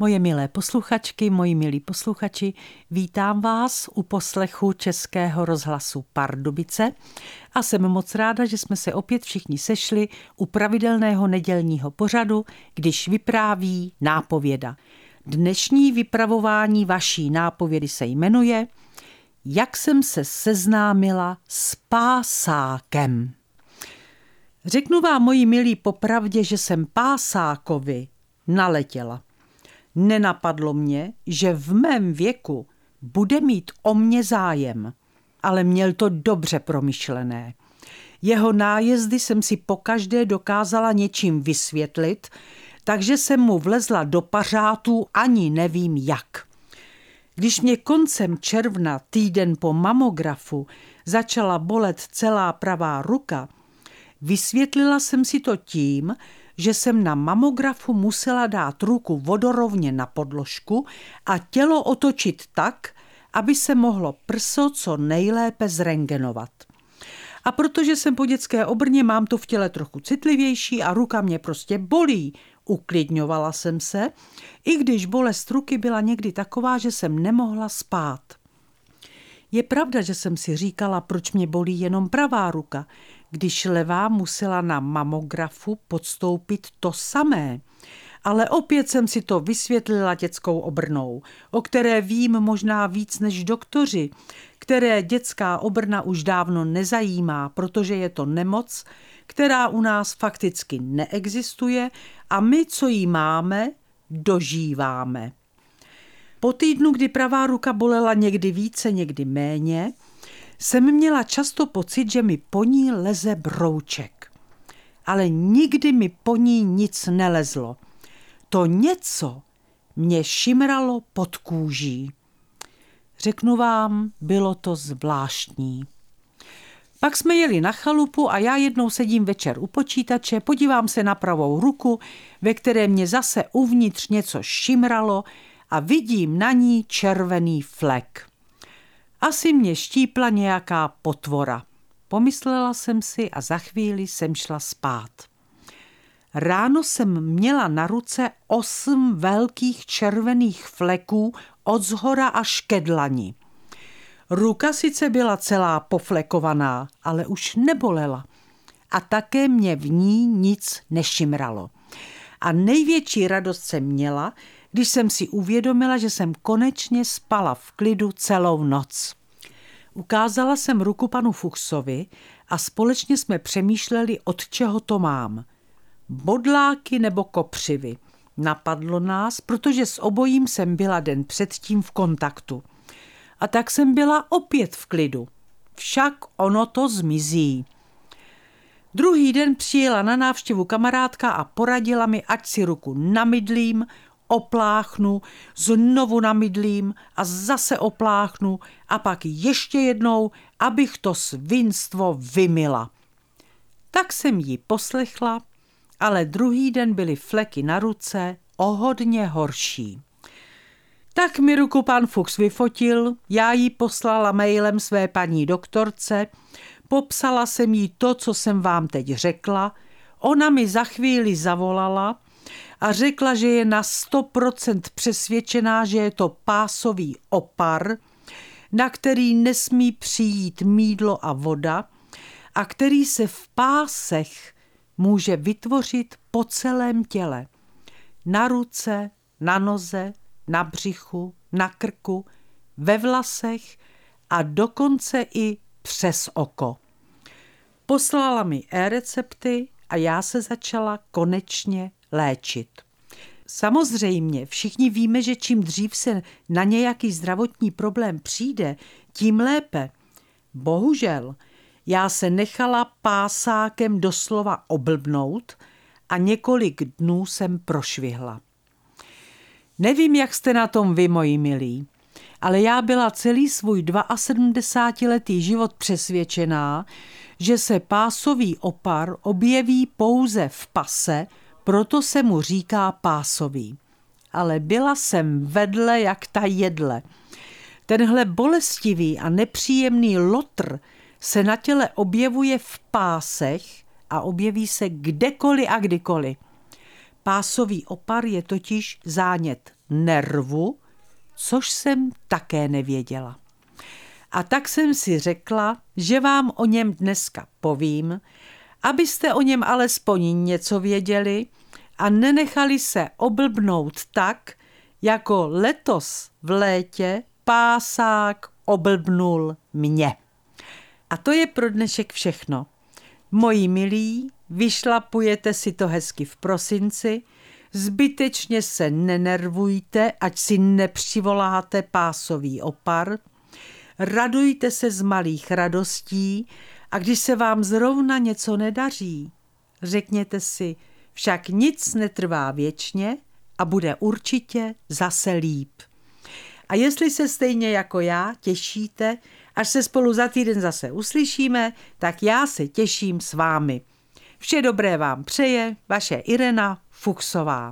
Moje milé posluchačky, moji milí posluchači, vítám vás u poslechu Českého rozhlasu Pardubice a jsem moc ráda, že jsme se opět všichni sešli u pravidelného nedělního pořadu, když vypráví nápověda. Dnešní vypravování vaší nápovědy se jmenuje Jak jsem se seznámila s pásákem. Řeknu vám, moji milí, popravdě, že jsem pásákovi naletěla. Nenapadlo mě, že v mém věku bude mít o mě zájem, ale měl to dobře promyšlené. Jeho nájezdy jsem si pokaždé dokázala něčím vysvětlit, takže jsem mu vlezla do pařátů ani nevím jak. Když mě koncem června, týden po mamografu, začala bolet celá pravá ruka, vysvětlila jsem si to tím, že jsem na mamografu musela dát ruku vodorovně na podložku a tělo otočit tak, aby se mohlo prso co nejlépe zrengenovat. A protože jsem po dětské obrně, mám to v těle trochu citlivější a ruka mě prostě bolí. Uklidňovala jsem se, i když bolest ruky byla někdy taková, že jsem nemohla spát. Je pravda, že jsem si říkala, proč mě bolí jenom pravá ruka, když levá musela na mamografu podstoupit to samé. Ale opět jsem si to vysvětlila dětskou obrnou, o které vím možná víc než doktoři, které dětská obrna už dávno nezajímá, protože je to nemoc, která u nás fakticky neexistuje a my, co jí máme, dožíváme. Po týdnu, kdy pravá ruka bolela někdy více, někdy méně, jsem měla často pocit, že mi po ní leze brouček. Ale nikdy mi po ní nic nelezlo. To něco mě šimralo pod kůží. Řeknu vám, bylo to zvláštní. Pak jsme jeli na chalupu a já jednou sedím večer u počítače, podívám se na pravou ruku, ve které mě zase uvnitř něco šimralo a vidím na ní červený flek. Asi mě štípla nějaká potvora. Pomyslela jsem si a za chvíli jsem šla spát. Ráno jsem měla na ruce osm velkých červených fleků od zhora až ke dlani. Ruka sice byla celá poflekovaná, ale už nebolela. A také mě v ní nic nešimralo. A největší radost jsem měla, když jsem si uvědomila, že jsem konečně spala v klidu celou noc. Ukázala jsem ruku panu Fuchsovi a společně jsme přemýšleli, od čeho to mám. Bodláky nebo kopřivy. Napadlo nás, protože s obojím jsem byla den předtím v kontaktu. A tak jsem byla opět v klidu. Však ono to zmizí. Druhý den přijela na návštěvu kamarádka a poradila mi, ať si ruku namydlím, opláchnu, znovu namydlím a zase opláchnu a pak ještě jednou, abych to svinstvo vymila. Tak jsem ji poslechla, ale druhý den byly fleky na ruce o hodně horší. Tak mi ruku pan Fuchs vyfotil, já ji poslala mailem své paní doktorce, popsala jsem jí to, co jsem vám teď řekla, ona mi za chvíli zavolala a řekla, že je na 100% přesvědčená, že je to pásový opar, na který nesmí přijít mídlo a voda a který se v pásech může vytvořit po celém těle. Na ruce, na noze, na břichu, na krku, ve vlasech a dokonce i přes oko. Poslala mi e-recepty a já se začala konečně léčit. Samozřejmě, všichni víme, že čím dřív se na nějaký zdravotní problém přijde, tím lépe. Bohužel, já se nechala pásákem doslova oblbnout a několik dnů jsem prošvihla. Nevím, jak jste na tom vy, moji milí, ale já byla celý svůj 72-letý život přesvědčená, že se pásový opar objeví pouze v pase, proto se mu říká pásový. Ale byla jsem vedle jak ta jedle. Tenhle bolestivý a nepříjemný lotr se na těle objevuje v pásech a objeví se kdekoliv a kdykoliv. Pásový opar je totiž zánět nervu, což jsem také nevěděla. A tak jsem si řekla, že vám o něm dneska povím, abyste o něm alespoň něco věděli a nenechali se oblbnout tak, jako letos v létě pásák oblbnul mě. A to je pro dnešek všechno. Moji milí, vyšlapujete si to hezky v prosinci, zbytečně se nenervujte, ať si nepřivoláte pásový opar, radujte se z malých radostí a když se vám zrovna něco nedaří, řekněte si, však nic netrvá věčně a bude určitě zase líp. A jestli se stejně jako já těšíte, až se spolu za týden zase uslyšíme, tak já se těším s vámi. Vše dobré vám přeje vaše Irena Fuchsová.